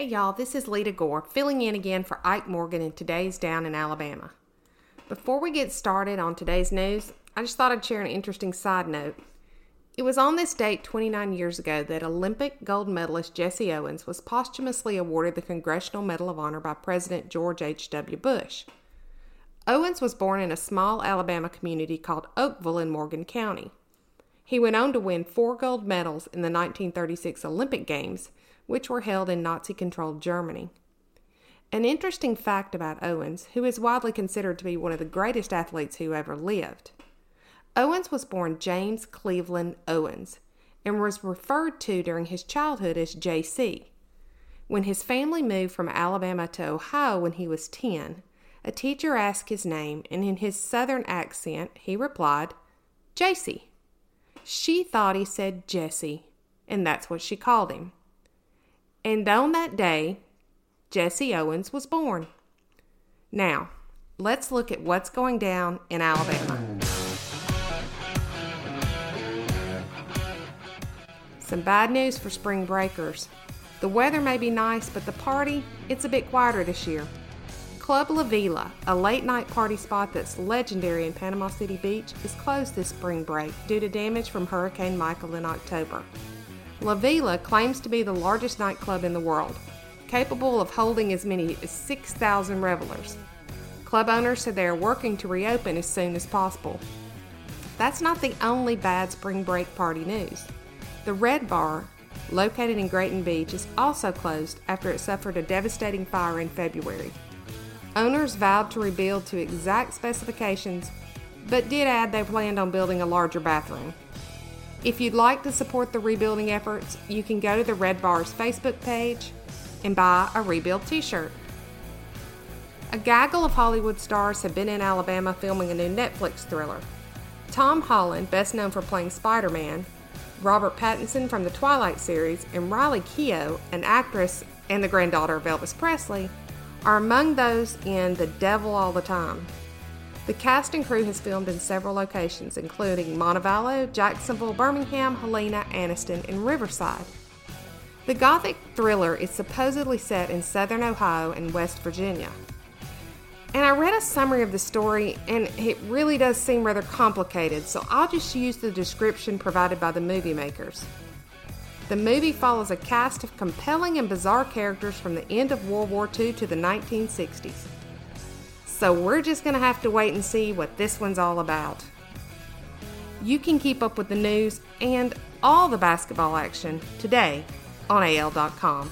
Hey y'all, this is Lita Gore filling in again for Ike Morgan in today's Down in Alabama. Before we get started on today's news, I just thought I'd share an interesting side note. It was on this date 29 years ago that Olympic gold medalist Jesse Owens was posthumously awarded the Congressional Medal of Honor by President George H.W. Bush. Owens was born in a small Alabama community called Oakville in Morgan County. He went on to win four gold medals in the 1936 Olympic Games, which were held in Nazi controlled Germany. An interesting fact about Owens, who is widely considered to be one of the greatest athletes who ever lived. Owens was born James Cleveland Owens and was referred to during his childhood as JC. When his family moved from Alabama to Ohio when he was 10, a teacher asked his name, and in his southern accent, he replied, JC. She thought he said Jesse, and that's what she called him. And on that day, Jesse Owens was born. Now, let's look at what's going down in Alabama. Some bad news for spring breakers. The weather may be nice, but the party, it's a bit quieter this year. Club La Vela, a late night party spot that's legendary in Panama City Beach, is closed this spring break due to damage from Hurricane Michael in October. La Vela claims to be the largest nightclub in the world, capable of holding as many as 6,000 revelers. Club owners said they are working to reopen as soon as possible. That's not the only bad spring break party news. The Red Bar, located in Grayton Beach, is also closed after it suffered a devastating fire in February. Owners vowed to rebuild to exact specifications, but did add they planned on building a larger bathroom. If you'd like to support the rebuilding efforts, you can go to the Red Bar's Facebook page and buy a rebuild t shirt. A gaggle of Hollywood stars have been in Alabama filming a new Netflix thriller. Tom Holland, best known for playing Spider Man, Robert Pattinson from the Twilight series, and Riley Keough, an actress and the granddaughter of Elvis Presley, are among those in The Devil All the Time. The cast and crew has filmed in several locations, including Montevallo, Jacksonville, Birmingham, Helena, Anniston, and Riverside. The Gothic thriller is supposedly set in southern Ohio and West Virginia. And I read a summary of the story, and it really does seem rather complicated, so I'll just use the description provided by the movie makers. The movie follows a cast of compelling and bizarre characters from the end of World War II to the 1960s. So we're just going to have to wait and see what this one's all about. You can keep up with the news and all the basketball action today on AL.com.